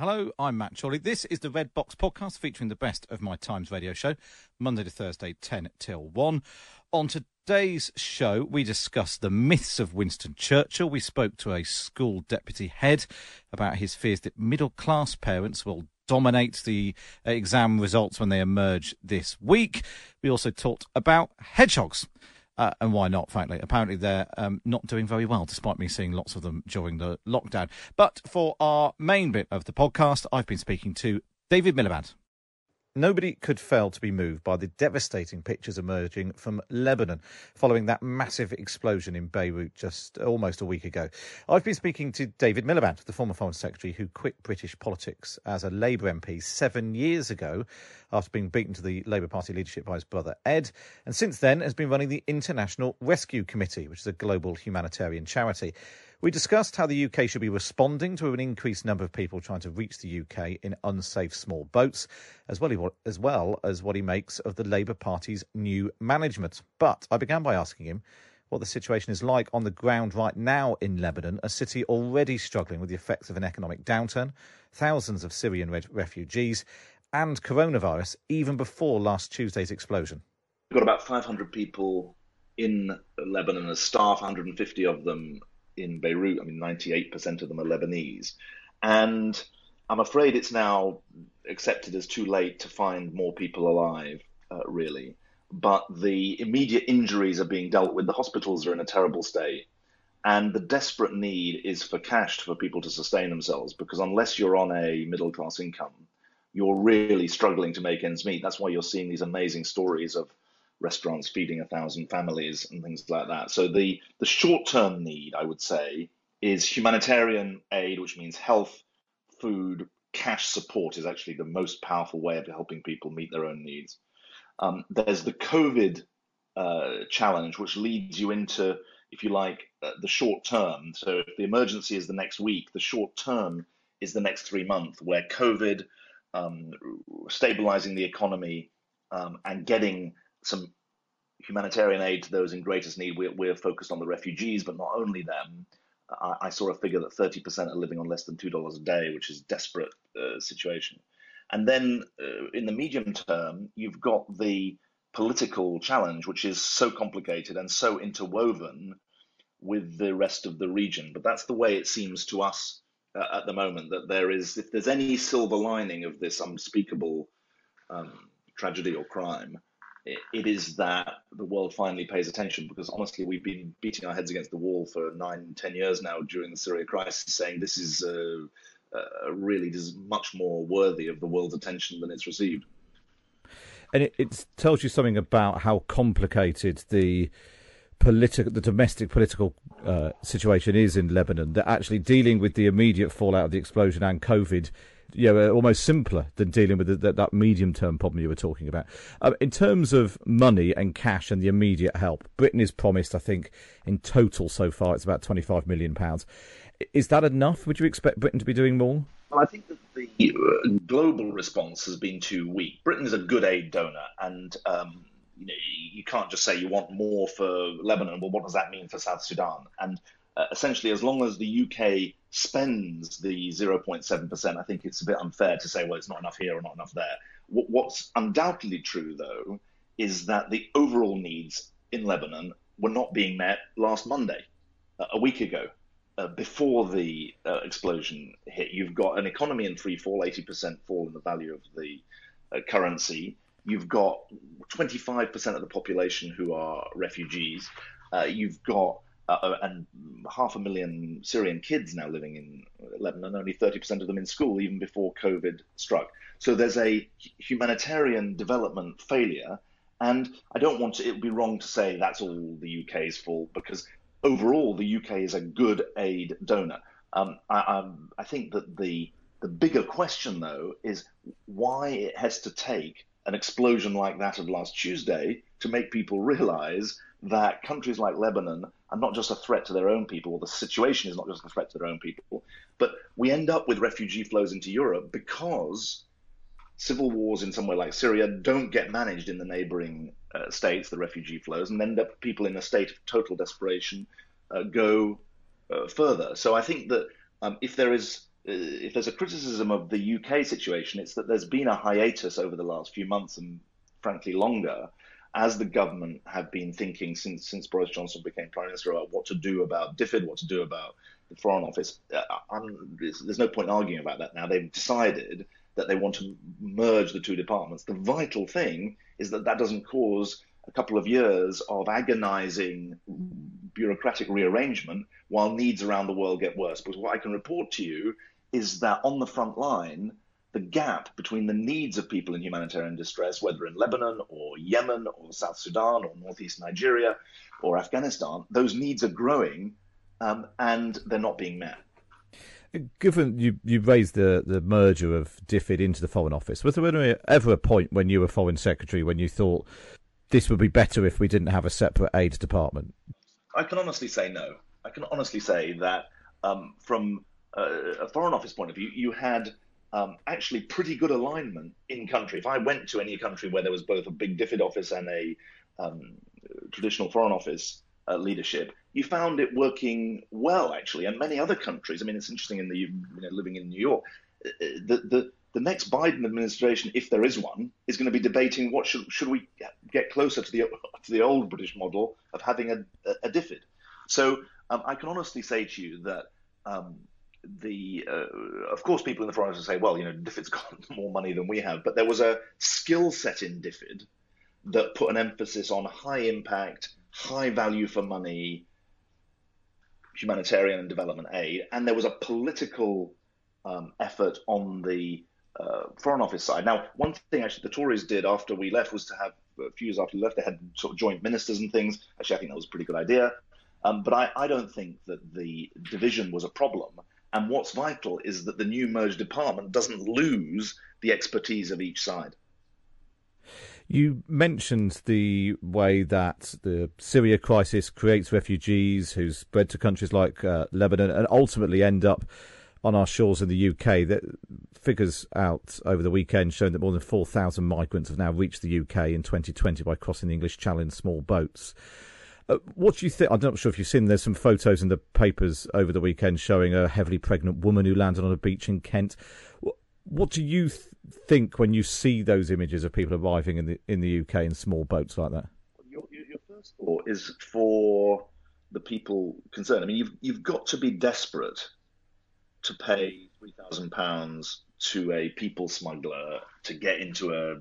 Hello, I'm Matt Chorley. This is the Red Box podcast featuring the best of my Times radio show, Monday to Thursday, 10 till 1. On today's show, we discuss the myths of Winston Churchill. We spoke to a school deputy head about his fears that middle class parents will dominate the exam results when they emerge this week. We also talked about hedgehogs. Uh, and why not, frankly? Apparently, they're um, not doing very well, despite me seeing lots of them during the lockdown. But for our main bit of the podcast, I've been speaking to David Miliband. Nobody could fail to be moved by the devastating pictures emerging from Lebanon following that massive explosion in Beirut just almost a week ago. I've been speaking to David Miliband, the former Foreign Secretary who quit British politics as a Labour MP seven years ago after being beaten to the Labour Party leadership by his brother Ed, and since then has been running the International Rescue Committee, which is a global humanitarian charity. We discussed how the UK should be responding to an increased number of people trying to reach the UK in unsafe small boats, as well as, well as what he makes of the Labour Party's new management. But I began by asking him what the situation is like on the ground right now in Lebanon, a city already struggling with the effects of an economic downturn, thousands of Syrian re- refugees, and coronavirus, even before last Tuesday's explosion. We've got about 500 people in Lebanon as staff, 150 of them in Beirut. I mean, 98% of them are Lebanese. And I'm afraid it's now accepted as too late to find more people alive, uh, really. But the immediate injuries are being dealt with. The hospitals are in a terrible state. And the desperate need is for cash for people to sustain themselves because unless you're on a middle class income, you're really struggling to make ends meet. That's why you're seeing these amazing stories of restaurants feeding a thousand families and things like that. So the the short term need, I would say, is humanitarian aid, which means health, food, cash support is actually the most powerful way of helping people meet their own needs. Um, there's the COVID uh, challenge, which leads you into, if you like, uh, the short term. So if the emergency is the next week, the short term is the next three months, where COVID, um, stabilizing the economy, um, and getting some humanitarian aid to those in greatest need. We're, we're focused on the refugees, but not only them. I, I saw a figure that 30% are living on less than $2 a day, which is a desperate uh, situation. And then uh, in the medium term, you've got the political challenge, which is so complicated and so interwoven with the rest of the region. But that's the way it seems to us uh, at the moment that there is, if there's any silver lining of this unspeakable um, tragedy or crime, it is that the world finally pays attention because honestly, we've been beating our heads against the wall for nine, ten years now during the Syria crisis, saying this is uh, uh, really is much more worthy of the world's attention than it's received. And it, it tells you something about how complicated the political, the domestic political uh, situation is in Lebanon. That actually dealing with the immediate fallout of the explosion and COVID you know, almost simpler than dealing with the, that, that medium term problem you were talking about. Um, in terms of money and cash and the immediate help, Britain is promised, I think, in total so far, it's about £25 million. Is that enough? Would you expect Britain to be doing more? Well, I think that the uh, global response has been too weak. Britain is a good aid donor, and um, you, know, you can't just say you want more for Lebanon. Well, what does that mean for South Sudan? And uh, essentially, as long as the UK spends the 0.7%, I think it's a bit unfair to say, well, it's not enough here or not enough there. What's undoubtedly true, though, is that the overall needs in Lebanon were not being met last Monday, uh, a week ago. Uh, before the uh, explosion hit, you've got an economy in free fall, 80% fall in the value of the uh, currency. You've got 25% of the population who are refugees. You've got uh, and half a million Syrian kids now living in Lebanon, only 30% of them in school, even before COVID struck. So there's a humanitarian development failure. And I don't want to, it would be wrong to say that's all the UK's fault because overall the UK is a good aid donor. Um, I, I, I think that the the bigger question, though, is why it has to take an explosion like that of last Tuesday to make people realize that countries like Lebanon are not just a threat to their own people, or the situation is not just a threat to their own people, but we end up with refugee flows into Europe because civil wars in somewhere like Syria don't get managed in the neighboring uh, states, the refugee flows, and end up people in a state of total desperation uh, go uh, further. So I think that um, if there is uh, if there's a criticism of the UK situation, it's that there's been a hiatus over the last few months and frankly longer as the government have been thinking since since Boris Johnson became prime minister about what to do about DFID, what to do about the Foreign Office. Uh, there's, there's no point arguing about that now. They've decided that they want to merge the two departments. The vital thing is that that doesn't cause a couple of years of agonizing bureaucratic rearrangement while needs around the world get worse. Because what I can report to you is that on the front line, the gap between the needs of people in humanitarian distress, whether in Lebanon or Yemen or South Sudan or northeast Nigeria or Afghanistan, those needs are growing um, and they're not being met. Given you, you raised the, the merger of DFID into the Foreign Office, was there ever a point when you were Foreign Secretary when you thought this would be better if we didn't have a separate aid department? I can honestly say no. I can honestly say that um, from a Foreign Office point of view, you had um, actually pretty good alignment in country. If I went to any country where there was both a big DFID office and a um, traditional Foreign Office uh, leadership, you found it working well, actually. And many other countries, I mean, it's interesting in the you know, living in New York, uh, uh, the, the the next Biden administration, if there is one, is going to be debating what should should we get closer to the to the old British model of having a, a, DFID. So um, I can honestly say to you that um, the uh, of course people in the foreign office say, well, you know, DFID's got more money than we have, but there was a skill set in DFID that put an emphasis on high impact, high value for money humanitarian and development aid, and there was a political um, effort on the uh, Foreign Office side. Now, one thing actually the Tories did after we left was to have a few years after we left, they had sort of joint ministers and things. Actually, I think that was a pretty good idea. Um, but I, I, don't think that the division was a problem. And what's vital is that the new merged department doesn't lose the expertise of each side. You mentioned the way that the Syria crisis creates refugees who spread to countries like uh, Lebanon and ultimately end up on our shores in the UK. That figures out over the weekend showing that more than 4,000 migrants have now reached the UK in 2020 by crossing the English Channel in small boats. Uh, what do you think? I'm not sure if you've seen. There's some photos in the papers over the weekend showing a heavily pregnant woman who landed on a beach in Kent. What, what do you th- think when you see those images of people arriving in the in the UK in small boats like that? Your, your first thought is for the people concerned. I mean, you've you've got to be desperate to pay three thousand pounds to a people smuggler to get into a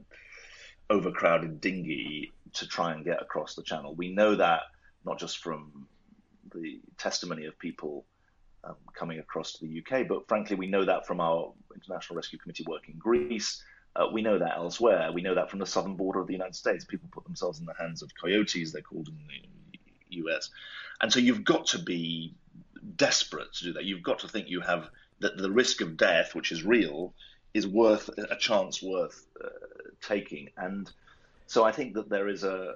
overcrowded dinghy to try and get across the channel. We know that not just from the testimony of people um, coming across to the UK, but frankly, we know that from our International Rescue Committee work in Greece. Uh, we know that elsewhere. We know that from the southern border of the United States. People put themselves in the hands of coyotes, they're called in the US. And so you've got to be desperate to do that. You've got to think you have that the risk of death, which is real, is worth a chance worth uh, taking. And so I think that there is a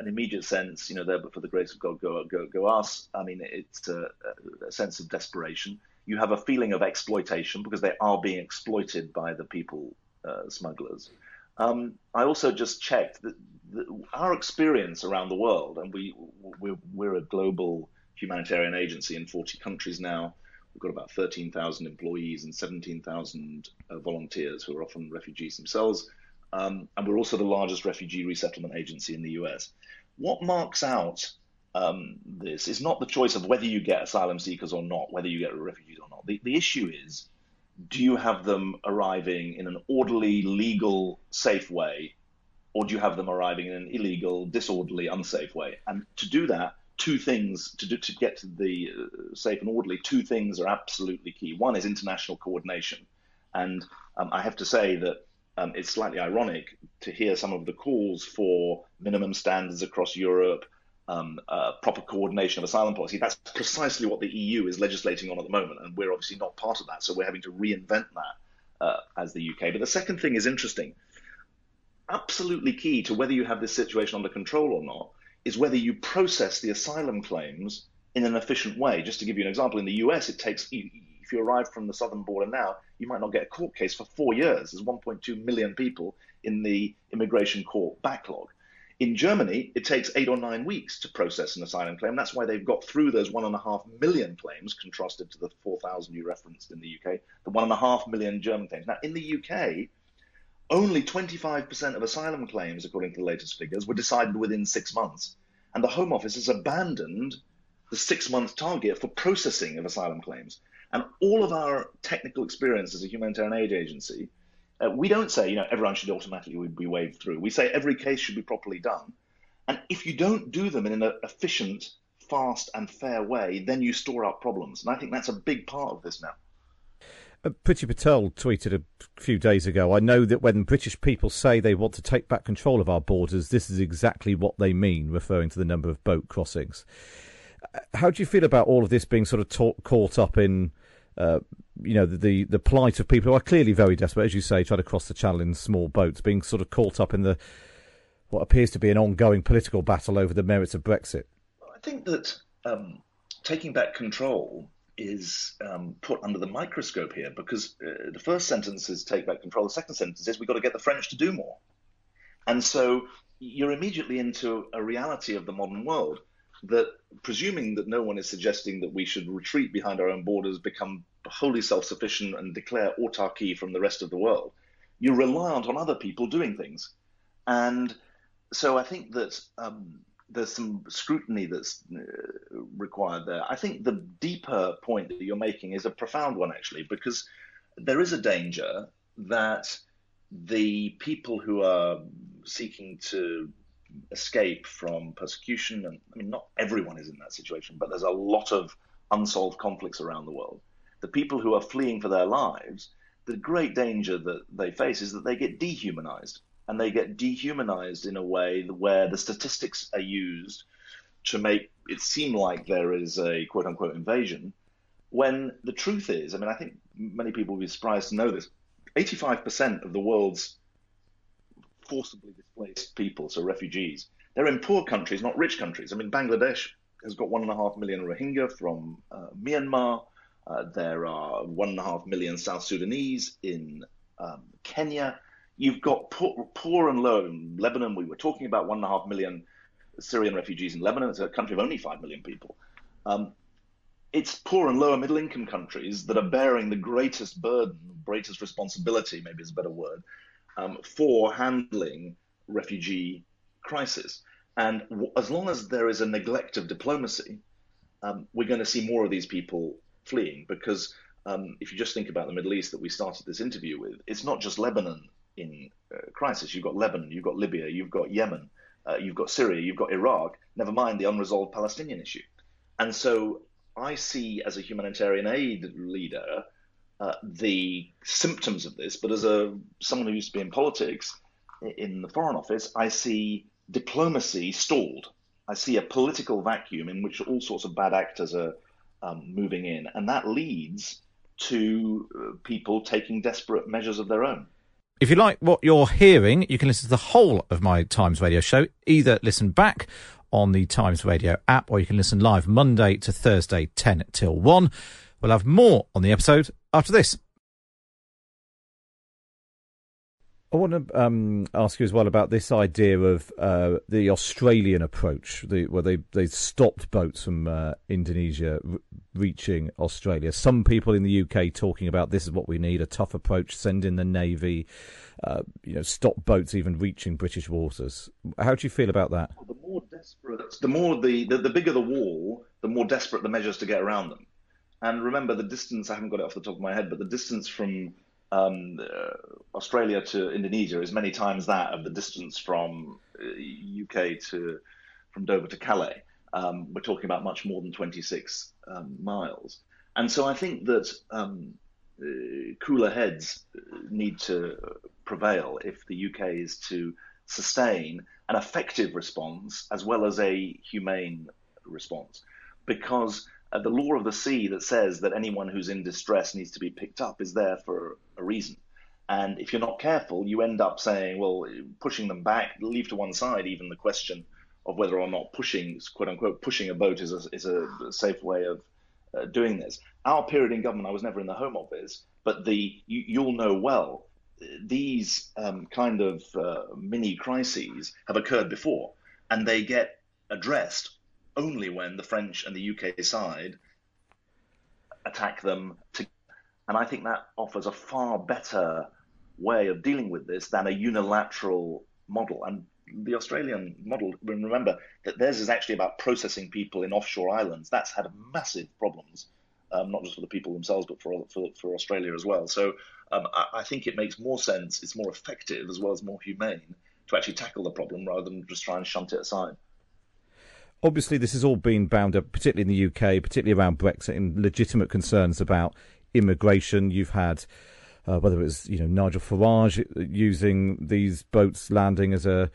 an immediate sense, you know, there, but for the grace of God, go go go us. I mean, it's a, a sense of desperation. You have a feeling of exploitation because they are being exploited by the people uh, smugglers. Um, I also just checked that, that, our experience around the world, and we we're, we're a global humanitarian agency in 40 countries now We've got about 13,000 employees and 17,000 uh, volunteers who are often refugees themselves. Um, and we're also the largest refugee resettlement agency in the US. What marks out um, this is not the choice of whether you get asylum seekers or not, whether you get refugees or not. The, the issue is do you have them arriving in an orderly, legal, safe way, or do you have them arriving in an illegal, disorderly, unsafe way? And to do that, two things to do to get to the uh, safe and orderly. Two things are absolutely key. One is international coordination, and um, I have to say that um, it's slightly ironic to hear some of the calls for minimum standards across Europe, um, uh, proper coordination of asylum policy. That's precisely what the EU is legislating on at the moment, and we're obviously not part of that. So we're having to reinvent that uh, as the UK. But the second thing is interesting. Absolutely key to whether you have this situation under control or not is whether you process the asylum claims in an efficient way. Just to give you an example, in the US, it takes if you arrive from the southern border now, you might not get a court case for four years. There's 1.2 million people in the immigration court backlog. In Germany, it takes eight or nine weeks to process an asylum claim. That's why they've got through those one and a half million claims, contrasted to the 4,000 you referenced in the UK, the one and a half million German claims. Now, in the UK, only 25% of asylum claims, according to the latest figures, were decided within six months. And the Home Office has abandoned the six month target for processing of asylum claims. And all of our technical experience as a humanitarian aid agency, uh, we don't say, you know, everyone should automatically be waved through. We say every case should be properly done. And if you don't do them in an efficient, fast, and fair way, then you store up problems. And I think that's a big part of this now. Uh, Priti Patel tweeted a few days ago I know that when British people say they want to take back control of our borders, this is exactly what they mean, referring to the number of boat crossings. Uh, how do you feel about all of this being sort of caught up in uh, you know, the, the, plight of people who are clearly very desperate, as you say, trying to cross the channel in small boats, being sort of caught up in the what appears to be an ongoing political battle over the merits of Brexit. I think that um, taking back control is um, put under the microscope here because uh, the first sentence is take back control. The second sentence is we've got to get the French to do more. And so you're immediately into a reality of the modern world that presuming that no one is suggesting that we should retreat behind our own borders, become wholly self sufficient, and declare autarky from the rest of the world, you're reliant on other people doing things. And so I think that um, there's some scrutiny that's uh, required there. I think the deeper point that you're making is a profound one, actually, because there is a danger that the people who are seeking to escape from persecution. And I mean, not everyone is in that situation, but there's a lot of unsolved conflicts around the world. The people who are fleeing for their lives, the great danger that they face is that they get dehumanized. And they get dehumanized in a way where the statistics are used to make it seem like there is a quote unquote invasion, when the truth is, I mean, I think many people will be surprised to know this 85% of the world's forcibly displaced people, so refugees. They're in poor countries, not rich countries. I mean, Bangladesh has got one and a half million Rohingya from uh, Myanmar. Uh, there are one and a half million South Sudanese in um, Kenya. You've got poor, poor, and low in Lebanon. We were talking about one and a half million Syrian refugees in Lebanon. It's a country of only five million people. Um, it's poor and lower middle income countries that are bearing the greatest burden, greatest responsibility, maybe is a better word, um, for handling refugee crisis. And w- as long as there is a neglect of diplomacy, um, we're going to see more of these people fleeing because um, if you just think about the Middle East that we started this interview with, it's not just Lebanon in uh, crisis. You've got Lebanon, you've got Libya, you've got Yemen, uh, you've got Syria, you've got Iraq, never mind the unresolved Palestinian issue. And so I see as a humanitarian aid leader uh, the symptoms of this, but as a someone who used to be in politics in the Foreign Office, I see diplomacy stalled. I see a political vacuum in which all sorts of bad actors are um, moving in, and that leads to uh, people taking desperate measures of their own. If you like what you're hearing, you can listen to the whole of my Times Radio show. Either listen back on the Times Radio app, or you can listen live Monday to Thursday, 10 till 1. We'll have more on the episode after this. I want to um, ask you as well about this idea of uh, the Australian approach, the, where they, they stopped boats from uh, Indonesia r- reaching Australia. Some people in the UK talking about this is what we need: a tough approach, send in the navy, uh, you know, stop boats even reaching British waters. How do you feel about that? The more desperate, the more the, the, the bigger the wall, the more desperate the measures to get around them. And remember the distance, I haven't got it off the top of my head, but the distance from um, uh, Australia to Indonesia is many times that of the distance from uh, UK to from Dover to Calais. Um, we're talking about much more than 26 um, miles. And so I think that um, uh, cooler heads need to prevail if the UK is to sustain an effective response as well as a humane response. Because uh, the law of the sea that says that anyone who's in distress needs to be picked up is there for a reason. And if you're not careful, you end up saying, well, pushing them back, leave to one side even the question of whether or not pushing, quote unquote, pushing a boat is a, is a safe way of uh, doing this. Our period in government, I was never in the Home Office, but the you, will know well these um, kind of uh, mini crises have occurred before, and they get addressed only when the French and the UK side attack them. To, and I think that offers a far better way of dealing with this than a unilateral model. And the Australian model, remember that theirs is actually about processing people in offshore islands. That's had massive problems, um, not just for the people themselves, but for for, for Australia as well. So um, I, I, think it makes more sense, it's more effective as well as more humane to actually tackle the problem rather than just try and shunt it aside. Obviously, this has all been bound up, particularly in the UK, particularly around Brexit, in legitimate concerns about immigration. You've had uh, whether it's you know Nigel Farage using these boats landing as a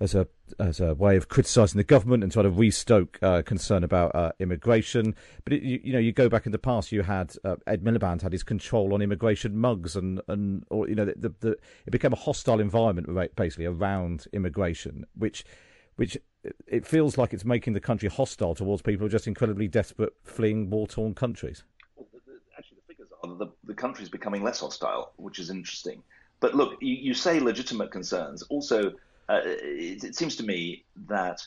as a as a way of criticising the government and trying to restoke uh, concern about uh, immigration. But it, you, you, know, you go back in the past, you had uh, Ed Miliband had his control on immigration mugs, and and or you know, the, the, it became a hostile environment basically around immigration, which which it feels like it's making the country hostile towards people just incredibly desperate, fleeing war torn countries. Actually, the figures are the the country's becoming less hostile, which is interesting. But look, you, you say legitimate concerns. Also, uh, it, it seems to me that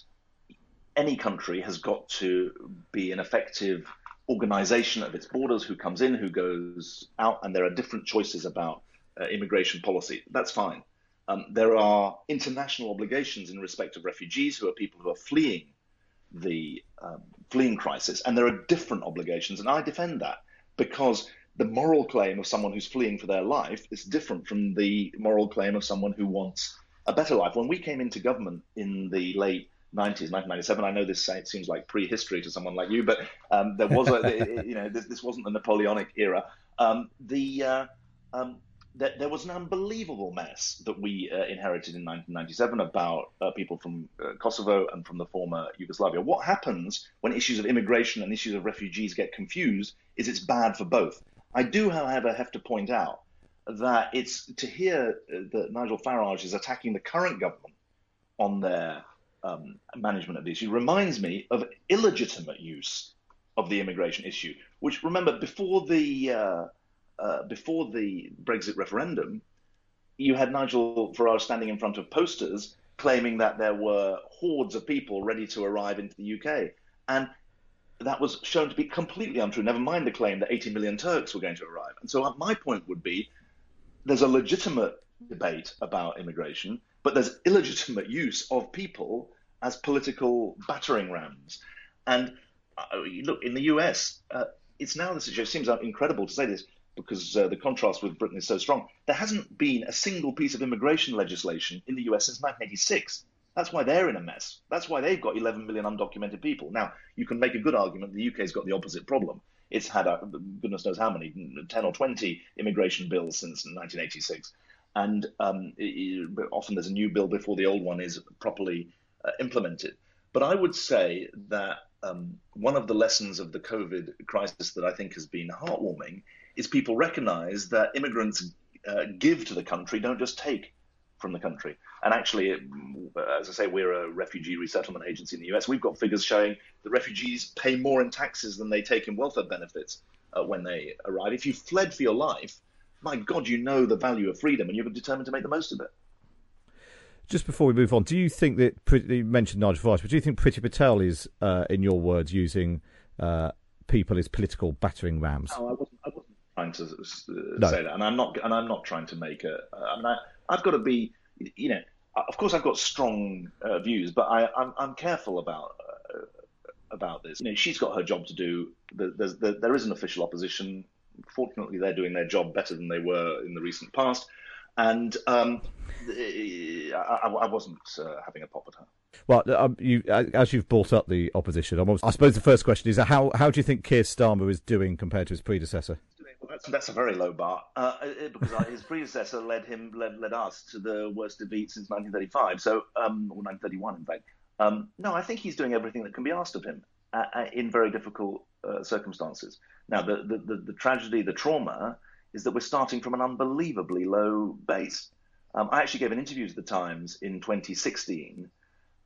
any country has got to be an effective organization of its borders, who comes in, who goes out, and there are different choices about uh, immigration policy. That's fine. Um, there are international obligations in respect of refugees, who are people who are fleeing the um, fleeing crisis, and there are different obligations, and I defend that because the moral claim of someone who's fleeing for their life is different from the moral claim of someone who wants a better life. When we came into government in the late 90s, 1997. I know this seems like prehistory to someone like you, but um, there was a, you know, this, this, wasn't the Napoleonic era. Um, the uh, um, there, there, was an unbelievable mess that we uh, inherited in 1997 about uh, people from uh, Kosovo and from the former Yugoslavia. What happens when issues of immigration and issues of refugees get confused is it's bad for both. I do, however, have to point out that it's to hear that Nigel Farage is attacking the current government on their um, management of the issue reminds me of illegitimate use of the immigration issue. Which remember before the uh, before the Brexit referendum, you had Nigel Farage standing in front of posters claiming that there were hordes of people ready to arrive into the UK, and that was shown to be completely untrue. Never mind the claim that 80 million Turks were going to arrive. And so uh, my point would be there's a legitimate debate about immigration, but there's illegitimate use of people as political battering rams. And uh, look, in the US, uh, it's now the situation. It seems incredible to say this because uh, the contrast with Britain is so strong. There hasn't been a single piece of immigration legislation in the US since 1986. That's why they're in a mess. That's why they've got 11 million undocumented people. Now, you can make a good argument the UK's got the opposite problem. It's had a, goodness knows how many, 10 or 20 immigration bills since 1986. And um, it, often there's a new bill before the old one is properly uh, implemented. But I would say that um, one of the lessons of the COVID crisis that I think has been heartwarming is people recognize that immigrants uh, give to the country, don't just take from the country. And actually, as I say, we're a refugee resettlement agency in the US. We've got figures showing that refugees pay more in taxes than they take in welfare benefits uh, when they arrive. If you fled for your life, my God, you know the value of freedom and you're determined to make the most of it. Just before we move on, do you think that you mentioned Nigel Farage, but do you think Priti Patel is, uh, in your words, using uh, people as political battering rams? No, I wasn't. I wasn't trying to uh, no. say that, and I'm not. And I'm not trying to make a. I mean, I, I've got to be, you know, of course I've got strong uh, views, but I, I'm, I'm careful about uh, about this. You know, she's got her job to do. There's, there, there is an official opposition. Fortunately, they're doing their job better than they were in the recent past. And um, I, I, wasn't uh, having a pop at her. Well, um, you, as you've brought up the opposition, I suppose the first question is how how do you think Keir Starmer is doing compared to his predecessor? That's, that's a very low bar uh, because uh, his predecessor led him led, led us to the worst defeat since 1935. So, um, or 1931, in fact. Um, no, I think he's doing everything that can be asked of him uh, uh in very difficult uh, circumstances. Now, the, the, the, the, tragedy, the trauma, is that we're starting from an unbelievably low base. Um, I actually gave an interview to the Times in 2016,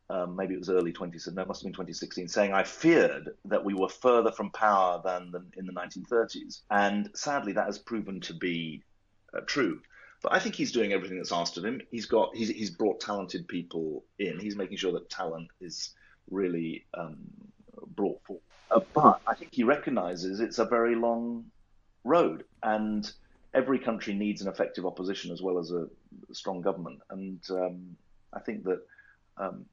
um, maybe it was early 20, no, it must have been 2016, saying I feared that we were further from power than the, in the 1930s. And sadly, that has proven to be uh, true. But I think he's doing everything that's asked of him. He's got he's, he's brought talented people in. He's making sure that talent is really um, brought forward. Uh, but I think he recognizes it's a very long road, and every country needs an effective opposition as well as a strong government. And um, I think that um,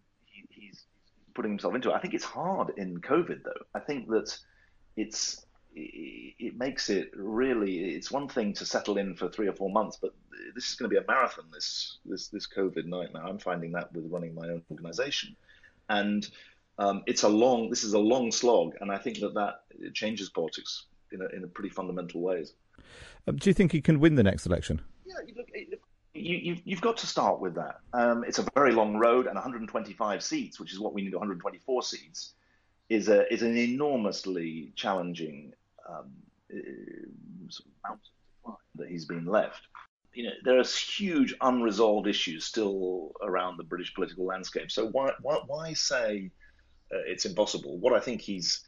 putting himself into it. I think it's hard in COVID, though. I think that it's it makes it really it's one thing to settle in for three or four months but this is going to be a marathon this this this covid nightmare i'm finding that with running my own organization and um, it's a long this is a long slog and i think that that changes politics in a, in a pretty fundamental ways um, do you think he can win the next election? Yeah, look, you, have got to start with that. Um, it's a very long road, and 125 seats, which is what we need 124 seats, is a is an enormously challenging um, uh, sort of mountain that he's been left. You know, there are huge unresolved issues still around the British political landscape. So why why, why say uh, it's impossible? What I think he's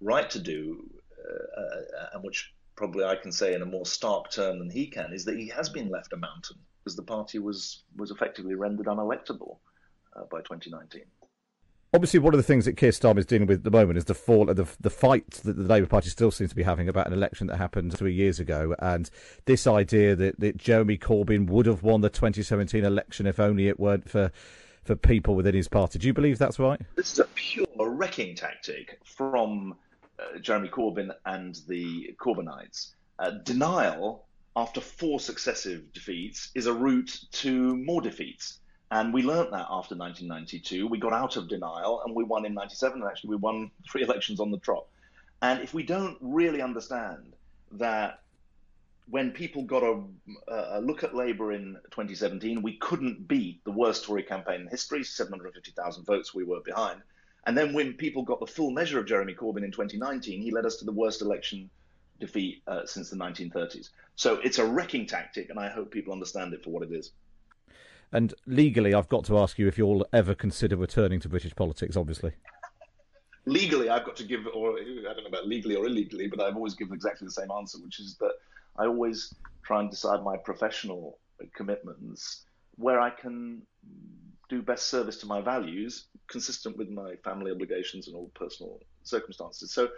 right to do, uh, uh, and which probably I can say in a more stark term than he can, is that he has been left a mountain because the party was was effectively rendered unelectable uh, by 2019. Obviously, one of the things that Keir Starmer is dealing with at the moment is the fall, the the fight that the Labour Party still seems to be having about an election that happened three years ago, and this idea that, that Jeremy Corbyn would have won the 2017 election if only it weren't for for people within his party. Do you believe that's right? This is a pure wrecking tactic from uh, Jeremy Corbyn and the Corbynites. Uh, denial after four successive defeats is a route to more defeats. And we learnt that after 1992. We got out of denial and we won in 97. And actually, we won three elections on the trot. And if we don't really understand that when people got a, a, look at Labour in 2017, we couldn't beat the worst Tory campaign in history, 750,000 votes we were behind. And then when people got the full measure of Jeremy Corbyn in 2019, he led us to the worst election defeat uh, since the 1930s. So it's a wrecking tactic, and I hope people understand it for what it is. And legally, I've got to ask you if you'll ever consider returning to British politics, obviously. legally, I've got to give, or I don't know about legally or illegally, but I've always given exactly the same answer, which is that I always try and decide my professional commitments where I can do best service to my values, consistent with my family obligations and all personal circumstances. So,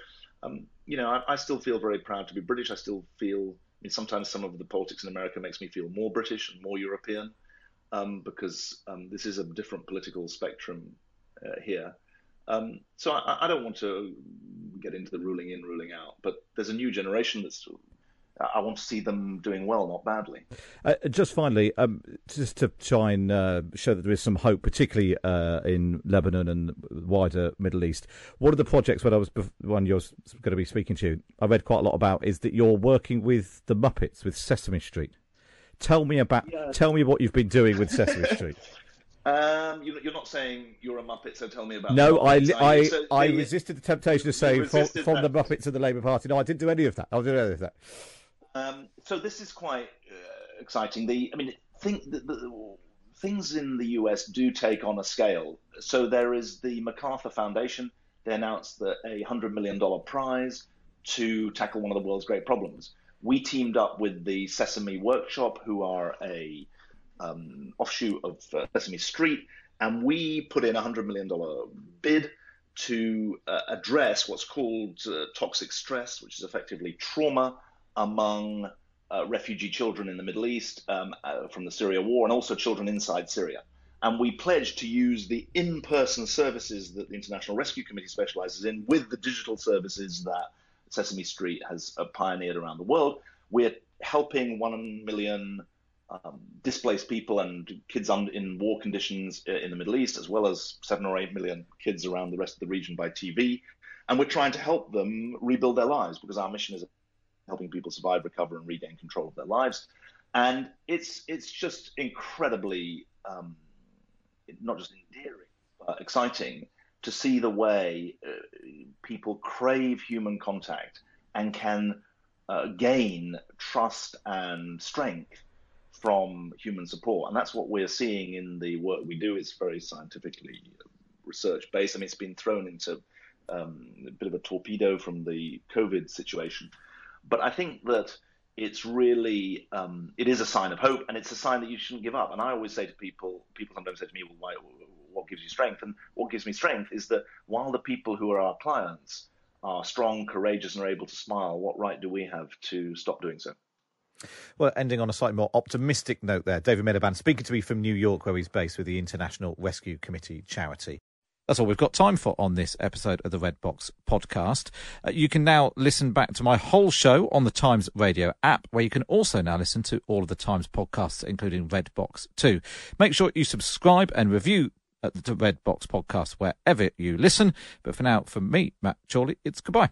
um, you know, I, I, still feel very proud to be British. I still feel, I mean, sometimes some of the politics in America makes me feel more British and more European um, because um, this is a different political spectrum uh, here. Um, so I, I, don't want to get into the ruling in, ruling out, but there's a new generation that's I want to see them doing well, not badly. Uh, just finally, um, just to try and uh, show that there is some hope, particularly uh, in Lebanon and wider Middle East. One of the projects when I was when you're going to be speaking to you, I read quite a lot about is that you're working with the Muppets with Sesame Street. Tell me about. Yeah. Tell me what you've been doing with Sesame Street. Um, you're not saying you're a Muppet, so tell me about. No, I I, so, I resisted the temptation to say from, from the Muppets to the Labour Party. No, I didn't do any of that. I didn't do any of that. Um, so this is quite uh, exciting. The, I mean, think the, the, things in the US do take on a scale. So there is the MacArthur Foundation. They announced that a hundred million dollar prize to tackle one of the world's great problems. We teamed up with the Sesame Workshop, who are a um, offshoot of uh, Sesame Street, and we put in a hundred million dollar bid to uh, address what's called uh, toxic stress, which is effectively trauma among uh, refugee children in the Middle East um, uh, from the Syria war and also children inside Syria. And we pledged to use the in person services that the International Rescue Committee specializes in with the digital services that Sesame Street has uh, pioneered around the world. We're helping 1 million um, displaced people and kids in war conditions in the Middle East, as well as seven or eight million kids around the rest of the region by TV. And we're trying to help them rebuild their lives because our mission is helping people survive, recover, and regain control of their lives. And it's it's just incredibly um, not just endearing, but exciting to see the way uh, people crave human contact and can uh, gain trust and strength from human support. And that's what we're seeing in the work we do. It's very scientifically research based. I mean, it's been thrown into um, a bit of a torpedo from the COVID situation. But I think that it's really um, it is a sign of hope, and it's a sign that you shouldn't give up. And I always say to people, people sometimes say to me, "Well, why, what gives you strength?" And what gives me strength is that while the people who are our clients are strong, courageous, and are able to smile, what right do we have to stop doing so? Well, ending on a slightly more optimistic note there, David Miliband speaking to me from New York, where he's based with the International Rescue Committee charity. That's all we've got time for on this episode of the Red Box podcast. Uh, you can now listen back to my whole show on the Times Radio app, where you can also now listen to all of the Times podcasts, including Red Box too. Make sure you subscribe and review at the Red Box podcast wherever you listen. But for now, from me, Matt Chorley, it's goodbye.